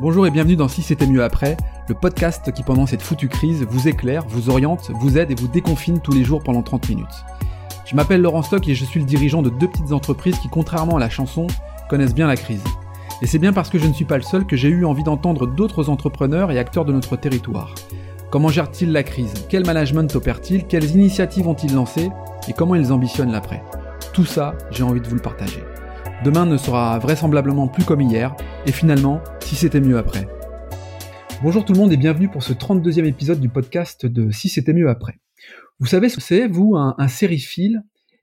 Bonjour et bienvenue dans Si c'était mieux après, le podcast qui pendant cette foutue crise vous éclaire, vous oriente, vous aide et vous déconfine tous les jours pendant 30 minutes. Je m'appelle Laurent Stock et je suis le dirigeant de deux petites entreprises qui, contrairement à la chanson, connaissent bien la crise. Et c'est bien parce que je ne suis pas le seul que j'ai eu envie d'entendre d'autres entrepreneurs et acteurs de notre territoire. Comment gèrent-ils la crise? Quel management opèrent-ils Quelles initiatives ont-ils lancées? Et comment ils ambitionnent l'après? Tout ça, j'ai envie de vous le partager. Demain ne sera vraisemblablement plus comme hier, et finalement, si c'était mieux après. Bonjour tout le monde et bienvenue pour ce 32e épisode du podcast de Si c'était mieux après. Vous savez ce que c'est, vous, un, un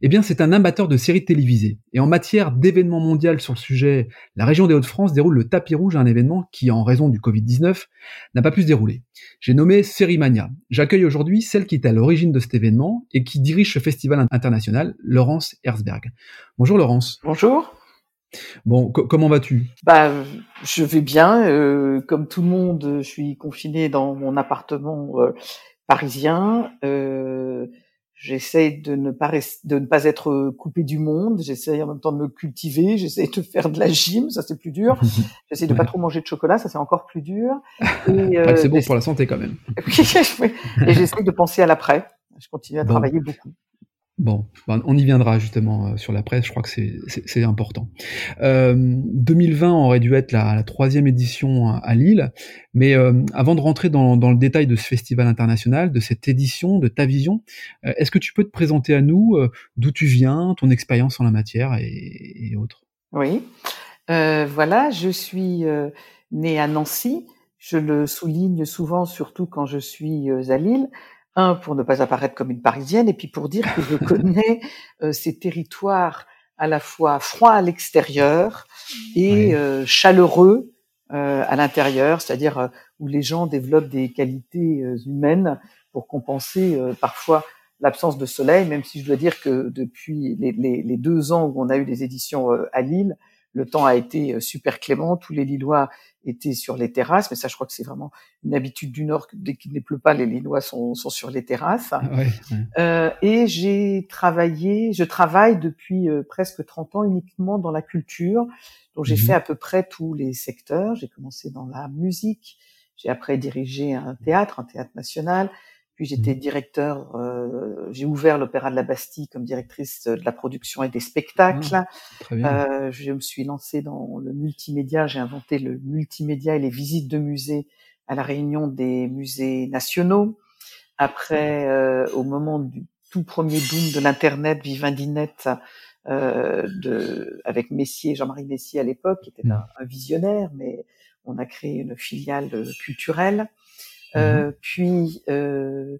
eh bien, c'est un amateur de séries télévisées. Et en matière d'événements mondiaux sur le sujet, la région des Hauts-de-France déroule le tapis rouge à un événement qui, en raison du Covid-19, n'a pas pu se dérouler. J'ai nommé Sérimania. J'accueille aujourd'hui celle qui est à l'origine de cet événement et qui dirige ce festival international, Laurence Herzberg. Bonjour Laurence. Bonjour. Bon, comment vas-tu? Bah, je vais bien. Euh, comme tout le monde, je suis confiné dans mon appartement euh, parisien. Euh, J'essaie de ne pas de ne pas être coupé du monde. J'essaie en même temps de me cultiver. J'essaie de faire de la gym, ça c'est plus dur. J'essaie de pas trop manger de chocolat, ça c'est encore plus dur. C'est bon pour la santé quand même. et j'essaie de penser à l'après. Je continue à travailler beaucoup. Bon, ben, on y viendra justement euh, sur la presse, je crois que c'est important. Euh, 2020 aurait dû être la, troisième édition à Lille, mais euh, avant de rentrer dans, dans, le détail de ce festival international, de cette édition, de ta vision, euh, est-ce que tu peux te présenter à nous euh, d'où tu viens, ton expérience en la matière et, et autres? Oui, voilà, je suis née à Nancy, je le souligne souvent, surtout quand je suis à Lille. Un, pour ne pas apparaître comme une Parisienne, et puis pour dire que je connais euh, ces territoires à la fois froids à l'extérieur et euh, chaleureux euh, à l'intérieur, c'est-à-dire euh, où les gens développent des qualités euh, humaines pour compenser parfois l'absence de soleil, même si je dois dire que depuis les, les, les, deux ans où on a eu des éditions à Lille, le temps a été super clément, tous les Lillois étaient sur les terrasses, mais ça, je crois que c'est vraiment une habitude du Nord que dès qu'il ne pleut pas, les Lillois sont, sont sur les terrasses. Ah euh, et j'ai travaillé, je travaille depuis euh, presque 30 ans uniquement dans la culture. Donc j'ai mmh fait à peu près tous les secteurs. J'ai commencé dans la musique, j'ai après dirigé un théâtre, un théâtre national. Puis j'étais mmh. directeur, euh, j'ai ouvert l'Opéra de la Bastille comme directrice de la production et des spectacles. Ah, euh, je me suis lancée dans le multimédia, j'ai inventé le multimédia et les visites de musées à la réunion des musées nationaux. Après, euh, au moment du tout premier boom de l'internet, Vivendinet, euh, de, avec Messier, Jean-Marie Messier à l'époque, qui était mmh. un, un, visionnaire, mais on a créé une filiale culturelle. Euh, mhm. puis, euh,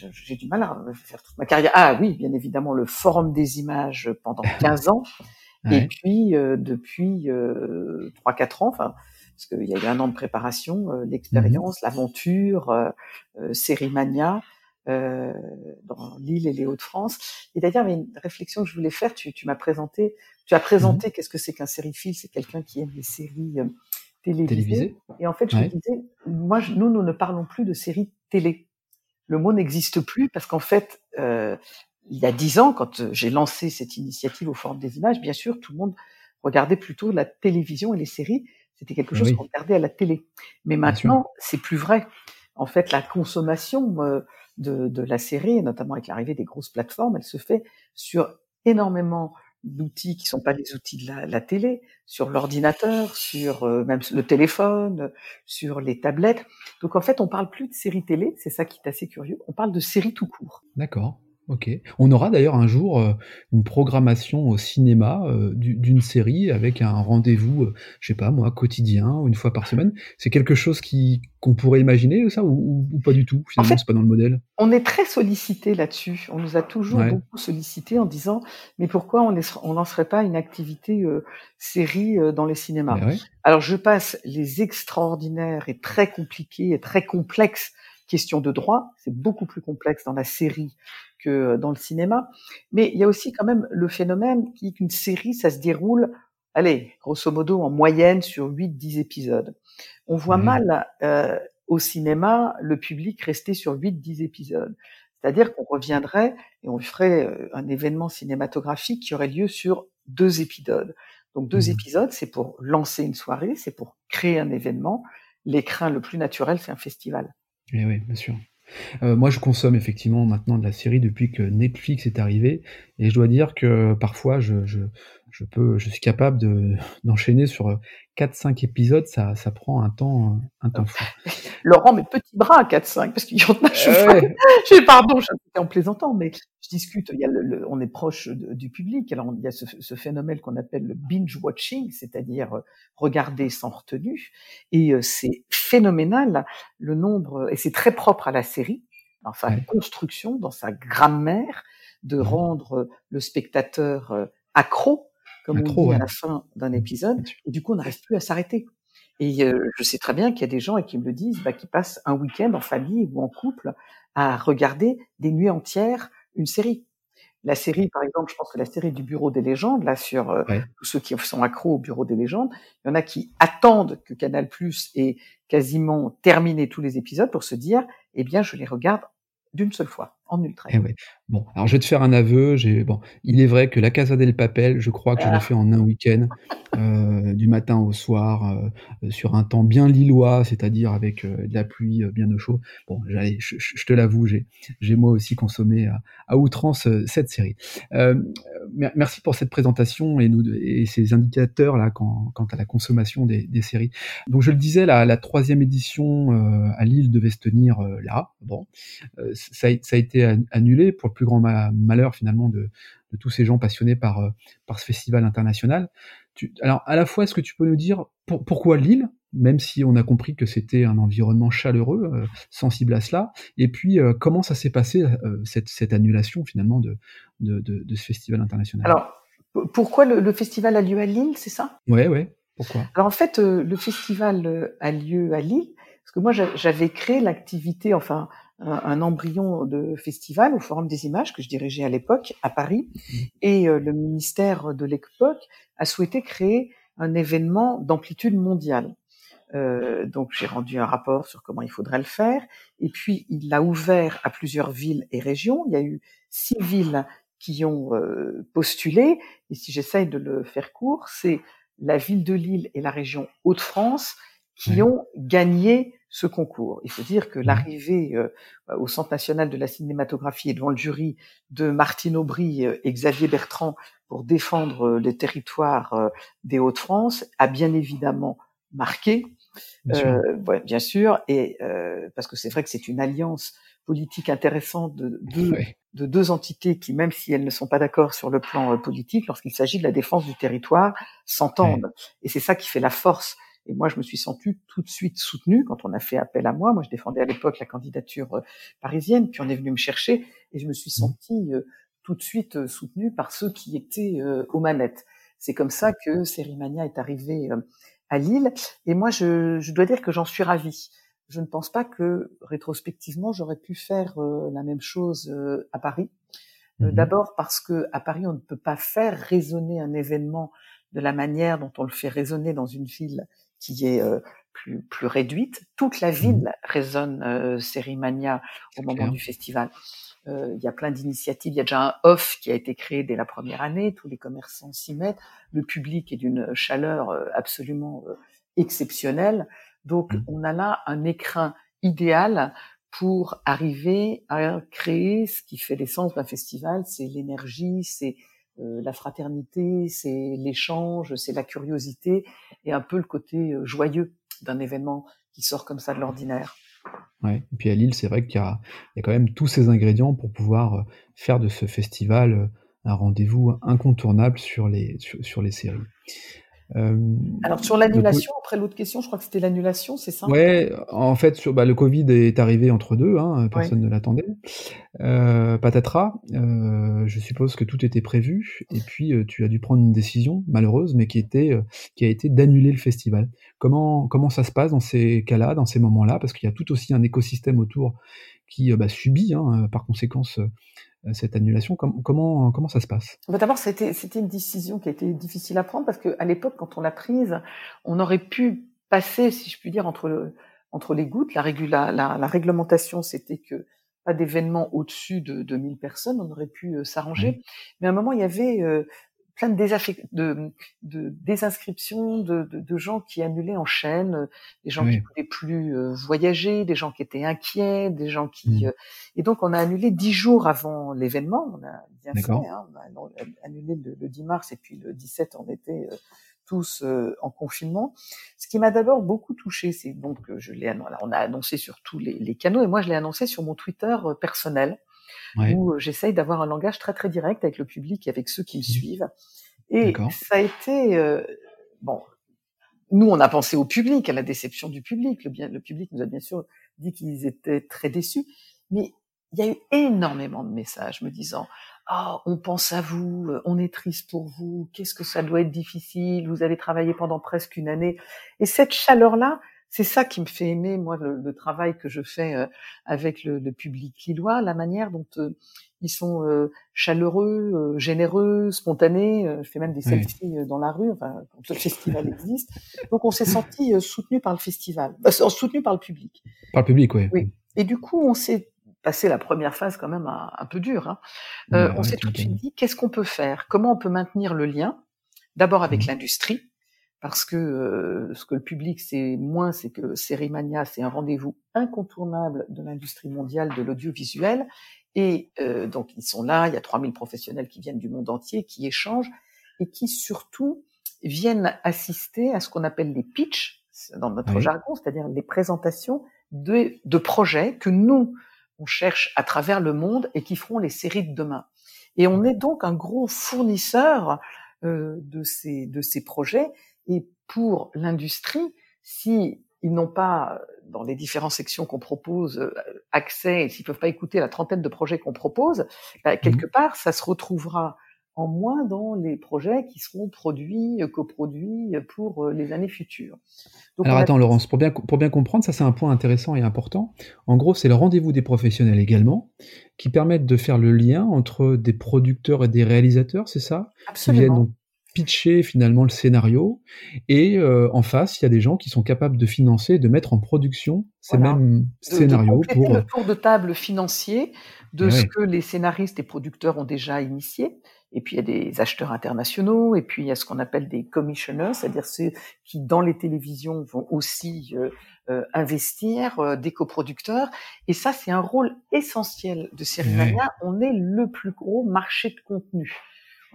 j'ai du mal à faire toute ma carrière. Ah oui, bien évidemment, le Forum des images pendant 15 ans. Et puis, euh, depuis euh, 3-4 ans, enfin, parce qu'il y a eu un an de préparation, euh, l'expérience, mhm. l'aventure, euh, euh Sérimania, euh, dans l'île et les Hauts-de-France. Et d'ailleurs, il y a une réflexion que je voulais faire. Tu, tu m'as présenté, tu as présenté mhm. qu'est-ce que c'est qu'un sériephile C'est quelqu'un qui aime les séries télévisée. Et en fait, je me disais, moi, nous, nous ne parlons plus de séries télé. Le mot n'existe plus parce qu'en fait, euh, il y a dix ans, quand euh, j'ai lancé cette initiative au Forum des images, bien sûr, tout le monde regardait plutôt la télévision et les séries. C'était quelque chose qu'on regardait à la télé. Mais maintenant, c'est plus vrai. En fait, la consommation euh, de, de la série, notamment avec l'arrivée des grosses plateformes, elle se fait sur énormément d'outils qui sont pas les outils de la, la télé, sur l'ordinateur, sur euh, même le téléphone, sur les tablettes. Donc en fait, on parle plus de séries télé, c'est ça qui est assez curieux. On parle de séries tout court. D'accord. Ok. On aura d'ailleurs un jour euh, une programmation au cinéma euh, d'une série avec un rendez-vous, euh, je sais pas moi, quotidien ou une fois par semaine. C'est quelque chose qui qu'on pourrait imaginer ça ou, ou, pas du tout Finalement, en fait, c'est pas dans le modèle? On est très sollicité là-dessus. On nous a toujours ouais. beaucoup sollicité en disant mais pourquoi on on lancerait pas une activité série dans les cinémas ouais. Alors je passe les extraordinaires et très compliqués et très complexes questions de droit. C'est beaucoup plus complexe dans la série que dans le cinéma. Mais il y a aussi quand même le phénomène qui qu'une série, ça se déroule, allez, grosso modo, en moyenne sur 8-10 épisodes. On voit mmh. mal euh, au cinéma le public rester sur 8-10 épisodes. C'est-à-dire qu'on reviendrait et on ferait euh, un événement cinématographique qui aurait lieu sur deux épisodes. Donc deux Mmh. épisodes, c'est pour lancer une soirée, c'est pour créer un événement. L'écrin le plus naturel, c'est un festival. Eh oui, bien sûr. Euh, moi, je consomme effectivement maintenant de la série depuis que Netflix est arrivé, et je dois dire que parfois, je, je peux, je suis capable de d'enchaîner sur 4-5 épisodes. Ça, ça prend un temps, un temps fou. Laurent, mes petits bras à 4-5, parce qu'il y en a, je, Euh, ouais. je- pardon, je en plaisantant, mais je discute, il y a le, le- on est proche de- du public, alors il y a ce, ce phénomène qu'on appelle le binge watching, c'est-à-dire euh, regarder sans retenue, et euh, c'est phénoménal le nombre, et c'est très propre à la série, dans sa Ouais. construction, dans sa grammaire, de rendre euh, le spectateur euh, accro, comme on dit ouais. à la fin d'un épisode, et du coup on n'arrive plus à s'arrêter. Et euh, je sais très bien qu'il y a des gens et qui me le disent, bah, qui passent un week-end en famille ou en couple à regarder des nuits entières une série. La série, par exemple, je pense que la série du Bureau des légendes, là, sur euh, Ouais. tous ceux qui sont accros au Bureau des légendes, il y en a qui attendent que Canal Plus ait quasiment terminé tous les épisodes pour se dire, eh bien, je les regarde d'une seule fois, en ultra. Eh ouais. Bon, alors je vais te faire un aveu. Bon, il est vrai que la Casa del Papel, je crois que je l'ai Ah. fait en un week-end, euh, du matin au soir, euh, sur un temps bien lillois, c'est-à-dire avec euh, de la pluie, euh, bien au chaud. Bon, je, je- te l'avoue, j'ai, moi aussi consommé à, à outrance euh, cette série. Euh, mer- merci pour cette présentation et, nous, et ces indicateurs là quant, quant à la consommation des, des séries. Donc je le disais, la, la troisième édition euh, à Lille devait se tenir euh, là. Bon, euh, ça a été an- annulé pour le plus grand ma- malheur finalement de, de tous ces gens passionnés par, euh, par ce festival international. Tu, alors à la fois, est-ce que tu peux nous dire pour- pourquoi Lille, même si on a compris que c'était un environnement chaleureux, euh, sensible à cela, et puis euh, comment ça s'est passé euh, cette, cette annulation finalement de, de, de, de ce festival international? Alors, pourquoi le, le festival a lieu à Lille, c'est ça? Ouais, ouais. Pourquoi? Alors en fait, le festival a lieu à Lille, parce que moi j'a- j'avais créé l'activité, enfin un, embryon de festival au Forum des images que je dirigeais à l'époque à Paris, et euh, le ministère de l'époque a souhaité créer un événement d'amplitude mondiale. Euh, donc j'ai rendu un rapport sur comment il faudrait le faire, et puis il l'a ouvert à plusieurs villes et régions. Il y a eu six villes qui ont euh, postulé, et si j'essaye de le faire court, c'est la ville de Lille et la région Hauts-de-France qui ont gagné ce concours. Il faut dire que l'arrivée euh, au Centre national de la cinématographie et devant le jury de Martine Aubry euh, et Xavier Bertrand pour défendre euh, les territoires euh, des Hauts-de-France a bien évidemment marqué, Bien sûr. euh, ouais, bien sûr, et euh, parce que c'est vrai que c'est une alliance politique intéressante de deux, de deux entités qui, même si elles ne sont pas d'accord sur le plan euh, politique, lorsqu'il s'agit de la défense du territoire, s'entendent. Et c'est ça qui fait la force. Et moi, je me suis sentie tout de suite soutenue quand on a fait appel à moi. Moi, je défendais à l'époque la candidature euh, parisienne, puis on est venu me chercher et je me suis sentie euh, tout de suite euh, soutenue par ceux qui étaient euh, aux manettes. C'est comme ça que Sérimania est arrivé euh, à Lille. Et moi, je, je dois dire que j'en suis ravie. Je ne pense pas que rétrospectivement j'aurais pu faire la même chose à Paris. Mhm. D'abord parce que à Paris on ne peut pas faire résonner un événement de la manière dont on le fait résonner dans une ville qui est euh, plus plus réduite. Toute la ville résonne euh, Sérimania au moment clair. du festival. Euh, Il y a plein d'initiatives. Il y a déjà un off qui a été créé dès la première année. Tous les commerçants s'y mettent. Le public est d'une chaleur euh, absolument euh, exceptionnelle. Donc, Mhm. on a là un écrin idéal pour arriver à créer ce qui fait l'essence d'un festival, c'est l'énergie, c'est la fraternité, c'est l'échange, c'est la curiosité et un peu le côté euh, joyeux d'un événement qui sort comme ça de l'ordinaire. Ouais. Et puis à Lille, c'est vrai qu'il y y a quand même tous ces ingrédients pour pouvoir euh, faire de ce festival euh, un rendez-vous incontournable sur les, sur les séries. Euh, Alors sur l'annulation, après l'autre question, je crois que c'était l'annulation, c'est ça? Ouais, en fait, sur, bah, le Covid est arrivé entre deux, hein, personne ne l'attendait. Euh, patatras, euh, je suppose que tout était prévu, et puis euh, tu as dû prendre une décision malheureuse, mais qui était, euh, qui a été d'annuler le festival. Comment, comment ça se passe dans ces cas-là, dans ces moments-là, parce qu'il y a tout aussi un écosystème autour qui bah, subit, hein, par conséquence, cette annulation. Com- comment, comment ça se passe? Bah, D'abord, c'était une décision qui a été difficile à prendre parce que à l'époque, quand on l'a prise, on aurait pu passer, si je puis dire, entre le, entre les gouttes. La, régula, la, la réglementation, c'était que pas d'événement au-dessus de 2000 personnes, on aurait pu euh, s'arranger. Mais à un moment, il y avait euh, plein de, de, de désinscriptions de, de, de, gens qui annulaient en chaîne, des gens qui qui pouvaient plus euh, voyager, des gens qui étaient inquiets, des gens qui mmh. euh, et donc on a annulé dix jours avant l'événement, on a bien fait, hein, on a annulé le, le, 10 mars et puis le 17 on était tous en confinement. Ce qui m'a d'abord beaucoup touché, c'est donc je l'ai on a annoncé sur tous les, les canaux et moi je l'ai annoncé sur mon Twitter personnel où euh, j'essaye d'avoir un langage très très direct avec le public et avec ceux qui me mmh. suivent. Et ça a été euh, bon. Nous, on a pensé au public, à la déception du public. Le, bien, le public nous a bien sûr dit qu'ils étaient très déçus, mais il y a eu énormément de messages me disant oh, on pense à vous, euh, on est triste pour vous, qu'est-ce que ça doit être difficile, vous avez travaillé pendant presque une année. Et cette chaleur-là, c'est ça qui me fait aimer, moi, le, travail que je fais euh, avec le, public lillois, la manière dont euh, ils sont euh, chaleureux, généreux, spontanés. je fais même des selfies dans la rue, enfin, quand le festival existe. Donc, on s'est senti soutenu par le festival, soutenu par le public. Par le public, oui. Oui. Et du coup, on s'est passé la première phase quand même un, peu dure. Hein. on s'est tout de suite dit, qu'est-ce qu'on peut faire? Comment on peut maintenir le lien? D'abord avec mmh. l'industrie, parce que euh, ce que le public sait moins, c'est que Cérimania, c'est un rendez-vous incontournable de l'industrie mondiale de l'audiovisuel. Et euh, donc, ils sont là, il y a 3000 professionnels qui viennent du monde entier, qui échangent et qui surtout viennent assister à ce qu'on appelle les pitchs, dans notre jargon, c'est-à-dire les présentations de, de projets que nous, on cherche à travers le monde et qui feront les séries de demain. Et on est donc un gros fournisseur euh, de ces de ces projets et pour l'industrie, si ils n'ont pas, dans les différentes sections qu'on propose, euh, accès, s'ils peuvent pas écouter la trentaine de projets qu'on propose, bah, mmh quelque part, ça se retrouvera en moins dans les projets qui seront produits, euh, coproduits pour euh, les années futures. Alors attends, Laurence, pour bien, pour bien comprendre, ça c'est un point intéressant et important. En gros, c'est le rendez-vous des professionnels également, qui permettent de faire le lien entre des producteurs et des réalisateurs, c'est ça? Absolument pitcher finalement le scénario. Et euh, en face il y a des gens qui sont capables de financer de mettre en production ces mêmes scénarios de pour le tour de table financier de ce que les scénaristes et producteurs ont déjà initié. Et puis il y a des acheteurs internationaux. Et puis il y a ce qu'on appelle des commissioners c'est-à-dire ceux qui dans les télévisions vont aussi euh, euh, investir des coproducteurs. Et ça c'est un rôle essentiel de Cérimania on est le plus gros marché de contenu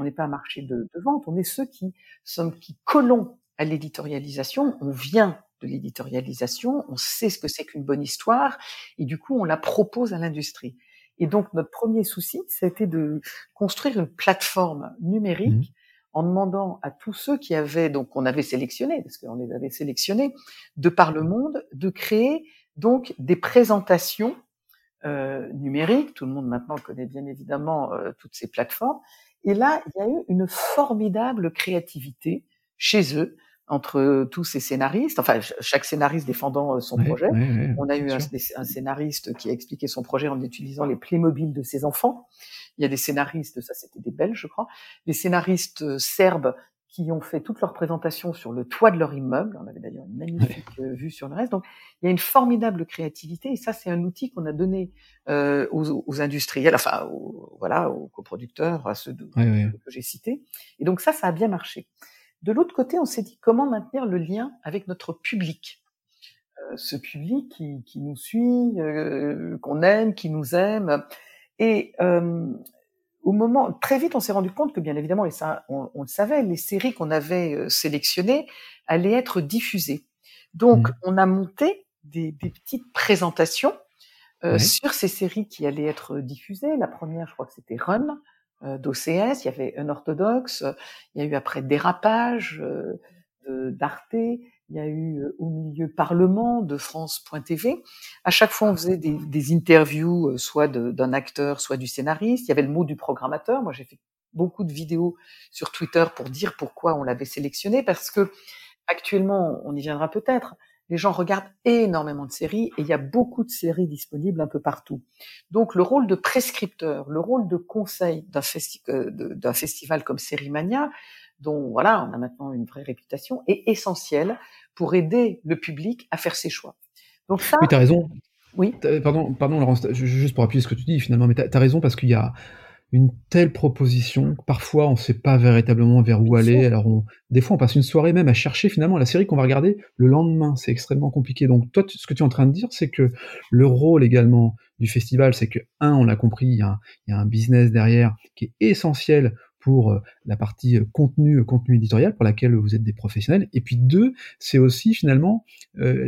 on n'est pas un marché de, vente, on est ceux qui sommes qui collons à l'éditorialisation. On vient de l'éditorialisation, on sait ce que c'est qu'une bonne histoire, et du coup on la propose à l'industrie. Et donc notre premier souci, c'était de construire une plateforme numérique mmh. en demandant à tous ceux qui avaient, donc on avait sélectionné, parce qu'on les avait sélectionnés, de par le monde, de créer donc des présentations euh, numériques. Tout le monde maintenant connaît bien évidemment euh, toutes ces plateformes, et là, il y a eu une formidable créativité chez eux entre tous ces scénaristes, enfin chaque scénariste défendant euh, son projet. On a eu un, scénariste qui a expliqué son projet en utilisant les Playmobil de ses enfants. Il y a des scénaristes, ça c'était des Belges je crois, des scénaristes euh, serbes qui ont fait toute leur présentation sur le toit de leur immeuble. On avait d'ailleurs une magnifique euh, vue sur le reste. Donc, il y a une formidable créativité et ça, c'est un outil qu'on a donné euh, aux, aux, industriels, enfin, voilà, aux coproducteurs, à ceux que j'ai cités. Et donc ça, ça a bien marché. De l'autre côté, on s'est dit comment maintenir le lien avec notre public. Euh, ce public qui, qui nous suit, euh, qu'on aime, qui nous aime. Et au moment, très vite, on s'est rendu compte que, bien évidemment, et ça, on, le savait, les séries qu'on avait euh, sélectionnées allaient être diffusées. Donc, mmh. on a monté des, des petites présentations euh, sur ces séries qui allaient être diffusées. La première, je crois que c'était Run euh, d'OCS. Il y avait Unorthodox. Il y a eu après Dérapage euh, d'Arte il y a eu euh, au milieu Parlement de France.tv. À chaque fois, on faisait des, des interviews, euh, soit d'un acteur, soit du scénariste. Il y avait le mot du programmateur. Moi, j'ai fait beaucoup de vidéos sur Twitter pour dire pourquoi on l'avait sélectionné, parce que actuellement, on y viendra peut-être. Les gens regardent énormément de séries et il y a beaucoup de séries disponibles un peu partout. Donc le rôle de prescripteur, le rôle de conseil d'un euh, festival comme Sérimania, dont voilà, on a maintenant une vraie réputation, est essentiel pour aider le public à faire ses choix. Donc ça. Oui, tu as raison. Oui. Pardon, pardon, Laurence, juste pour appuyer ce que tu dis finalement, mais tu as, raison parce qu'il y a, une telle proposition. Parfois, on ne sait pas véritablement vers où aller. Alors, on, des fois, on passe une soirée même à chercher finalement la série qu'on va regarder le lendemain. C'est extrêmement compliqué. Donc, toi, ce que tu es en train de dire, c'est que le rôle également du festival, c'est que, un, on l'a compris, il y, a il y a un business derrière qui est essentiel pour euh, la partie euh, contenu, euh, contenu éditorial pour laquelle vous êtes des professionnels. Et puis deux, c'est aussi finalement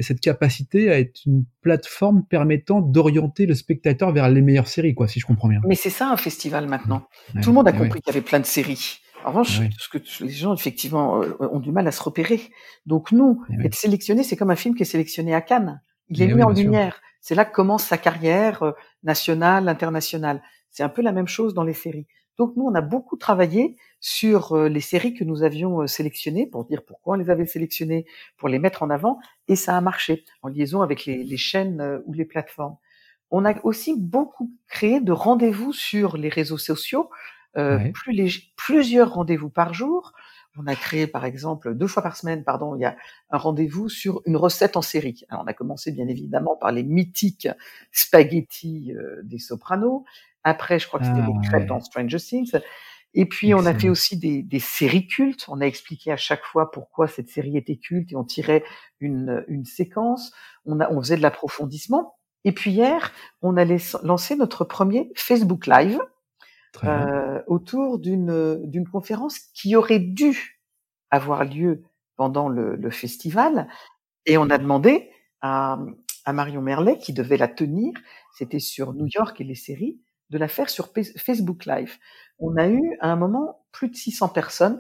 cette capacité à être une plateforme permettant d'orienter le spectateur vers les meilleures séries, quoi, si je comprends bien. Mais c'est ça un festival maintenant. Tout le monde a compris qu'il y avait plein de séries. En revanche, ce que les gens effectivement ont du mal à se repérer. Donc nous, être sélectionné, c'est comme un film qui est sélectionné à Cannes. Il est mis en lumière. C'est là que commence sa carrière nationale, internationale. C'est un peu la même chose dans les séries. Donc nous, on a beaucoup travaillé sur euh, les séries que nous avions euh, sélectionnées pour dire pourquoi on les avait sélectionnées, pour les mettre en avant, et ça a marché en liaison avec les, chaînes euh, ou les plateformes. On a aussi beaucoup créé de rendez-vous sur les réseaux sociaux, plus plusieurs rendez-vous par jour. On a créé, par exemple, deux fois par semaine, pardon, il y a un rendez-vous sur une recette en série. Alors, on a commencé bien évidemment par les mythiques spaghettis des Sopranos. Après, je crois que c'était ah, des crêpes dans Stranger Things. Et puis, on a fait aussi des, des, séries cultes. On a expliqué à chaque fois pourquoi cette série était culte et on tirait une, une séquence. On, a, on faisait de l'approfondissement. Et puis hier, on allait lancer notre premier Facebook Live euh, autour d'une d'une conférence qui aurait dû avoir lieu pendant le, le, festival. Et on a demandé à, à Marion Merlet, qui devait la tenir, c'était sur New York et les séries, de la faire sur Facebook Live. On a eu à un moment plus de 600 personnes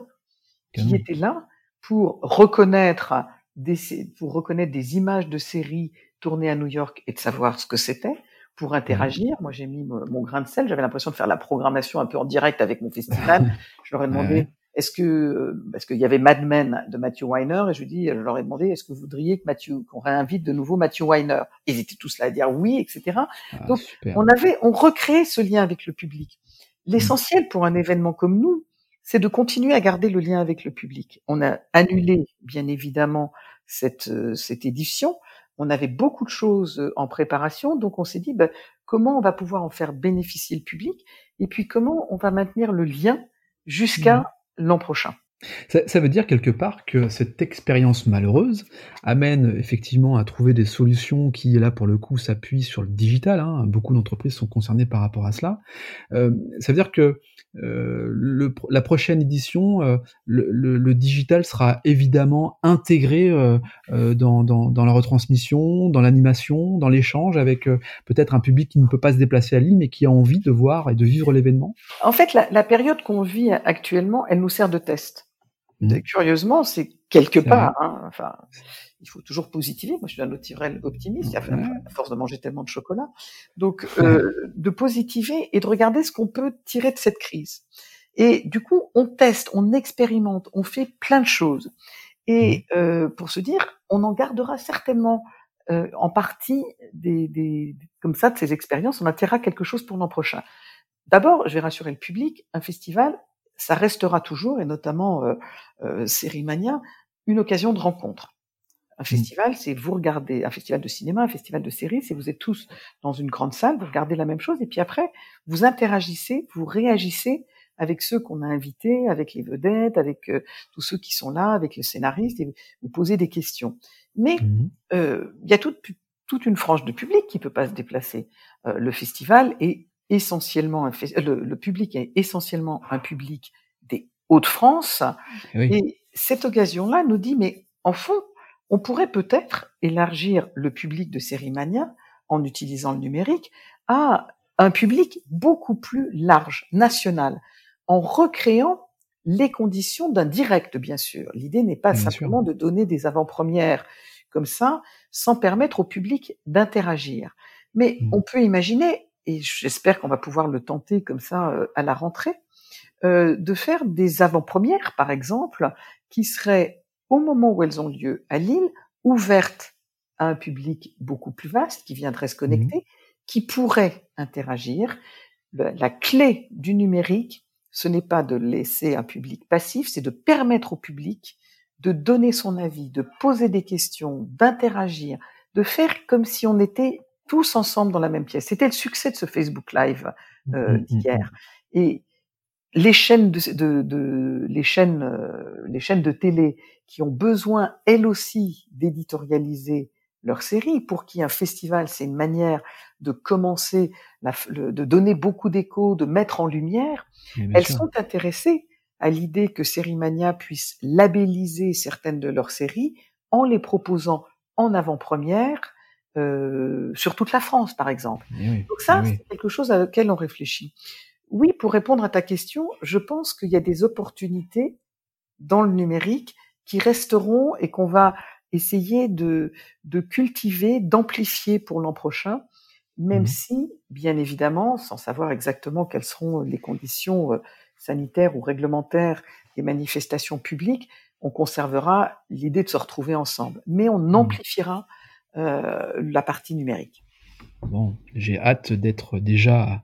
qui étaient là pour reconnaître des, pour reconnaître des images de séries tournées à New York et de savoir ce que c'était, pour interagir. Moi, j'ai mis mon grain de sel. J'avais l'impression de faire la programmation un peu en direct avec mon festival. Je leur ai demandé est-ce que parce qu'il y avait Mad Men de Matthew Weiner? Et je lui dis, je leur ai demandé est-ce que vous voudriez que Matthew qu'on réinvite de nouveau Matthew Weiner? Ils étaient tous là à dire oui, etc. Ah, Donc on avait on recréait ce lien avec le public. L'essentiel pour un événement comme nous, c'est de continuer à garder le lien avec le public. On a annulé bien évidemment cette cette édition. On avait beaucoup de choses en préparation, donc on s'est dit ben, comment on va pouvoir en faire bénéficier le public? Et puis comment on va maintenir le lien jusqu'à mmh l'an prochain. Ça, veut dire quelque part que cette expérience malheureuse amène effectivement à trouver des solutions qui, là pour le coup, s'appuient sur le digital. Hein. Beaucoup d'entreprises sont concernées par rapport à cela. Euh, ça veut dire que euh, la prochaine édition, euh, le, digital sera évidemment intégré dans, la retransmission, dans l'animation, dans l'échange avec peut-être un public qui ne peut pas se déplacer à Lille mais qui a envie de voir et de vivre l'événement. En fait, la période qu'on vit actuellement, elle nous sert de test. Mmh. Curieusement, c'est quelque part. Hein, enfin, il faut toujours positiver. Moi, je suis un naturel optimiste, à force de manger tellement de chocolat. Donc, euh, de positiver et de regarder ce qu'on peut tirer de cette crise. Et du coup, on teste, on expérimente, on fait plein de choses. Et mmh. euh, pour se dire, on en gardera certainement euh, en partie des, des, comme ça de ces expériences. On attirera quelque chose pour l'an prochain. D'abord, je vais rassurer le public. Un festival, ça restera toujours, et notamment euh, euh, Sérimania, une occasion de rencontre. Un mmh. festival, c'est vous regardez un festival de cinéma, un festival de séries, c'est vous êtes tous dans une grande salle, vous regardez la même chose, et puis après, vous interagissez, vous réagissez avec ceux qu'on a invités, avec les vedettes, avec euh, tous ceux qui sont là, avec le scénariste, et vous posez des questions. Mais mmh. euh, il y a toute, toute une frange de public qui peut pas se déplacer. Euh, le festival est essentiellement un le, le, public est essentiellement un public des Hauts-de-France. Et cette occasion-là nous dit, mais en fond, on pourrait peut-être élargir le public de Sérimania en utilisant le numérique à un public beaucoup plus large, national, en recréant les conditions d'un direct, bien sûr. L'idée n'est pas simplement de donner des avant-premières comme ça, sans permettre au public d'interagir. Mais mmh. on peut imaginer et j'espère qu'on va pouvoir le tenter comme ça euh, à la rentrée, euh, de faire des avant-premières, par exemple, qui seraient au moment où elles ont lieu à Lille, ouvertes à un public beaucoup plus vaste qui viendrait se connecter, mmh qui pourrait interagir. La clé du numérique, ce n'est pas de laisser un public passif, c'est de permettre au public de donner son avis, de poser des questions, d'interagir, de faire comme si on était tous ensemble dans la même pièce. C'était le succès de ce Facebook Live euh, mmh, mmh, d'hier. Et les chaînes de, de, de les chaînes euh, les chaînes de télé qui ont besoin elles aussi d'éditorialiser leurs séries pour qui un festival c'est une manière de commencer la, de donner beaucoup d'écho de mettre en lumière elles sont intéressées à l'idée que Sérimania puisse labelliser certaines de leurs séries en les proposant en avant-première euh, sur toute la France par exemple eh donc ça eh c'est quelque chose à laquelle on réfléchit oui, pour répondre à ta question, je pense qu'il y a des opportunités dans le numérique qui resteront et qu'on va essayer de, de cultiver, d'amplifier pour l'an prochain, même Mmh. si, bien évidemment, sans savoir exactement quelles seront les conditions euh, sanitaires ou réglementaires des manifestations publiques, on conservera l'idée de se retrouver ensemble. Mais on Mmh. amplifiera la partie numérique. Bon, j'ai hâte d'être déjà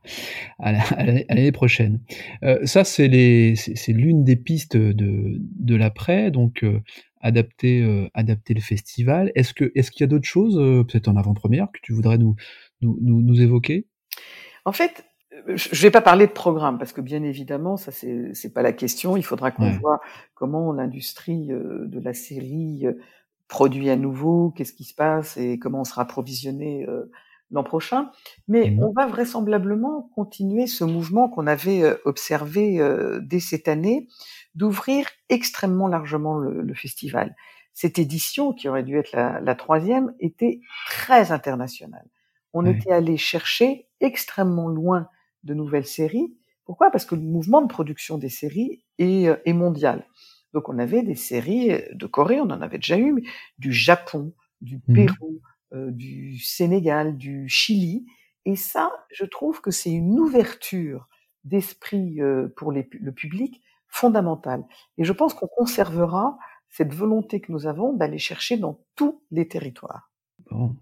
à, la- à la- à l'année prochaine. Euh, ça, c'est l'une des pistes de, de l'après, donc euh, adapter, euh, adapter le festival. Est-ce que, est-ce qu'il y a d'autres choses, euh, peut-être en avant-première, que tu voudrais nous, nous, nous, nous évoquer? En fait, euh, je je vais pas parler de programme parce que bien évidemment, ça c'est c'est pas la question. Il faudra qu'on Ouais. voit comment l'industrie euh, de la série euh, produit à nouveau, qu'est-ce qui se passe et comment on sera approvisionné euh, l'an prochain. Mais Mhm. on va vraisemblablement continuer ce mouvement qu'on avait euh, observé euh, dès cette année d'ouvrir extrêmement largement le, le festival. Cette édition, qui aurait dû être la, la troisième, était très internationale. On était allé chercher extrêmement loin de nouvelles séries. Pourquoi? Parce que le mouvement de production des séries est, est mondial. Donc on avait des séries euh, de Corée, on en avait déjà eu, mais du Japon, du Mhm. Pérou, euh, du Sénégal, du Chili. Et ça, je trouve que c'est une ouverture d'esprit euh, pour les le public fondamentale. Et je pense qu'on conservera cette volonté que nous avons d'aller chercher dans tous les territoires. Bon.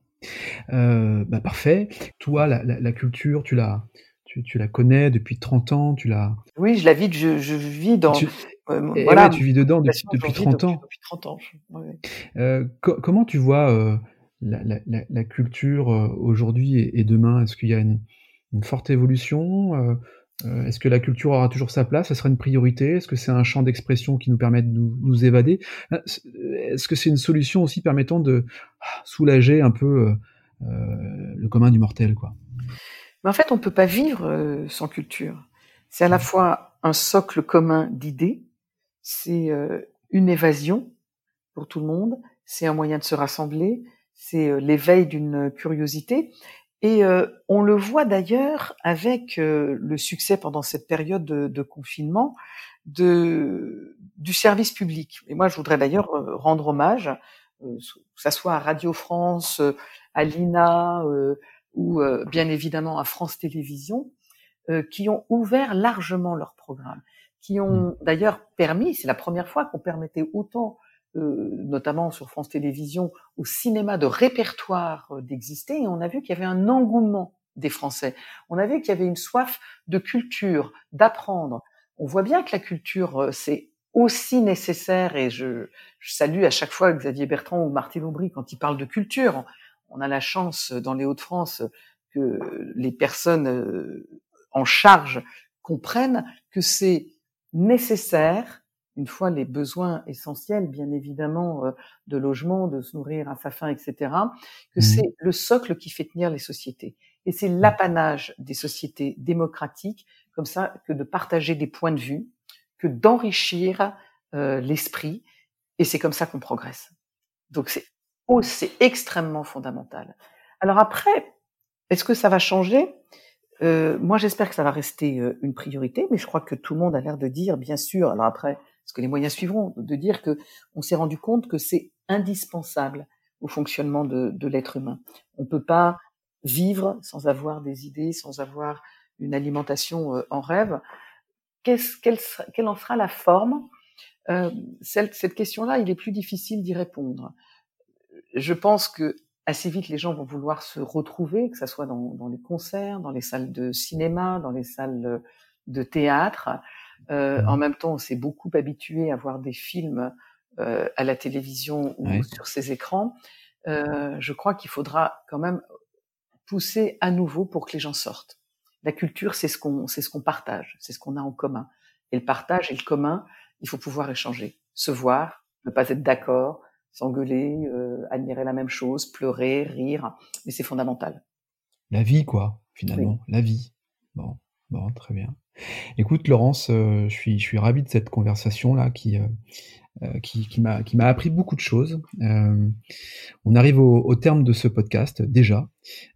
Euh, bah parfait. Toi, la, la, la culture, tu la, tu, tu la connais depuis 30 ans, tu l'as. Oui, je la vis, je, je vis dans, Tu, euh, et voilà, ouais, tu vis dedans depuis, population depuis aujourd'hui 30 ans. depuis, depuis 30 ans. je- ouais, ouais. Euh, co- comment tu vois euh, la, la, la, la culture euh, aujourd'hui et, et demain? Est-ce qu'il y a une, une forte évolution Est-ce que la culture aura toujours sa place? Ça sera une priorité? Est-ce que c'est un champ d'expression qui nous permet de nous, nous évader? C'est- Est-ce que c'est une solution aussi permettant de ah, soulager un peu le commun du mortel quoi? Mais en fait, on peut pas vivre sans culture. C'est à la fois un socle commun d'idées, c'est euh, une évasion pour tout le monde, c'est un moyen de se rassembler, c'est euh, l'éveil d'une curiosité. Et euh, on le voit d'ailleurs avec euh, le succès pendant cette période de, de confinement de, du service public. Et moi, je voudrais d'ailleurs euh, rendre hommage, euh, que ça soit à Radio France, à l'INA ou bien évidemment à France Télévisions, qui ont ouvert largement leurs programmes, qui ont d'ailleurs permis, c'est la première fois qu'on permettait autant euh, notamment sur France Télévisions, au cinéma de répertoire euh, d'exister, et on a vu qu'il y avait un engouement des Français. On a vu qu'il y avait une soif de culture, d'apprendre. On voit bien que la culture, euh, c'est aussi nécessaire, et je, je salue à chaque fois Xavier Bertrand ou Martine Aubry quand ils parlent de culture. On a la chance dans les Hauts-de-France que les personnes euh, en charge comprennent que c'est nécessaire une fois les besoins essentiels, bien évidemment, euh, de logement, de se nourrir à sa faim, etc., que Mhm. c'est le socle qui fait tenir les sociétés. Et c'est l'apanage des sociétés démocratiques, comme ça, que de partager des points de vue, que d'enrichir euh, l'esprit, et c'est comme ça qu'on progresse. Donc c'est oh, c'est extrêmement fondamental. Alors après, est-ce que ça va changer? Euh, Moi, j'espère que ça va rester euh, une priorité, mais je crois que tout le monde a l'air de dire, bien sûr. Alors après, est-ce que les moyens suivront De dire que on s'est rendu compte que c'est indispensable au fonctionnement de, de l'être humain. On peut pas vivre sans avoir des idées, sans avoir une alimentation euh, en rêve. Qu'est-ce, quelle, quelle en sera la forme? Celle- Cette question-là, il est plus difficile d'y répondre. Je pense que assez vite, les gens vont vouloir se retrouver, que ce soit dans, dans les concerts, dans les salles de cinéma, dans les salles de théâtre. Euh, en même temps, on s'est beaucoup habitué à voir des films euh, à la télévision ou sur ces écrans. Euh, je crois qu'il faudra quand même pousser à nouveau pour que les gens sortent. La culture, c'est ce qu'on, c'est ce qu'on partage, c'est ce qu'on a en commun. Et le partage et le commun, il faut pouvoir échanger, se voir, ne pas être d'accord, s'engueuler, euh, admirer la même chose, pleurer, rire, mais c'est fondamental. La vie, quoi, finalement, la vie. Bon, bon, très bien. Écoute, Laurence, euh, je suis, je suis ravi de cette conversation là qui, euh, qui, qui m'a, qui m'a appris beaucoup de choses. on arrive au, au, terme de ce podcast déjà.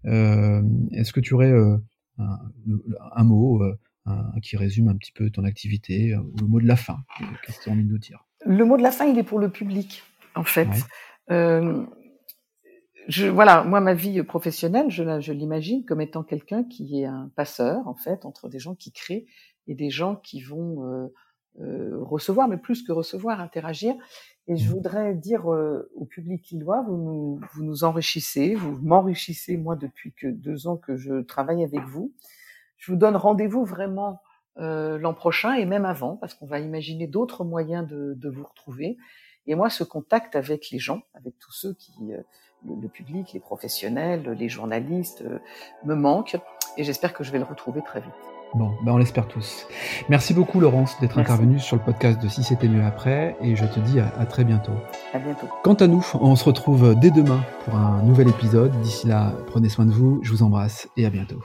est-ce que tu aurais un, un, mot un, qui résume un petit peu ton activité, ou le mot de la fin Qu'est-ce que tu as envie de nous dire? Le mot de la fin, il est pour le public en fait. Euh, je, voilà, moi, ma vie professionnelle, je, je l'imagine comme étant quelqu'un qui est un passeur, en fait, entre des gens qui créent et des gens qui vont euh, euh, recevoir, mais plus que recevoir, interagir. Et je mmh. voudrais dire euh, au public lillois, vous nous, vous nous enrichissez, vous m'enrichissez, moi, depuis que deux ans que je travaille avec vous. Je vous donne rendez-vous vraiment euh, l'an prochain et même avant, parce qu'on va imaginer d'autres moyens de, de vous retrouver. Et moi, ce contact avec les gens, avec tous ceux qui, euh, le, public, les professionnels, les journalistes, euh, me manque. Et j'espère que je vais le retrouver très vite. Bon, ben on l'espère tous. Merci beaucoup Laurence d'être intervenue sur le podcast de Si c'était mieux après et je te dis à, à, très bientôt. À bientôt. Quant à nous, on se retrouve dès demain pour un nouvel épisode. D'ici là, prenez soin de vous, je vous embrasse et à bientôt.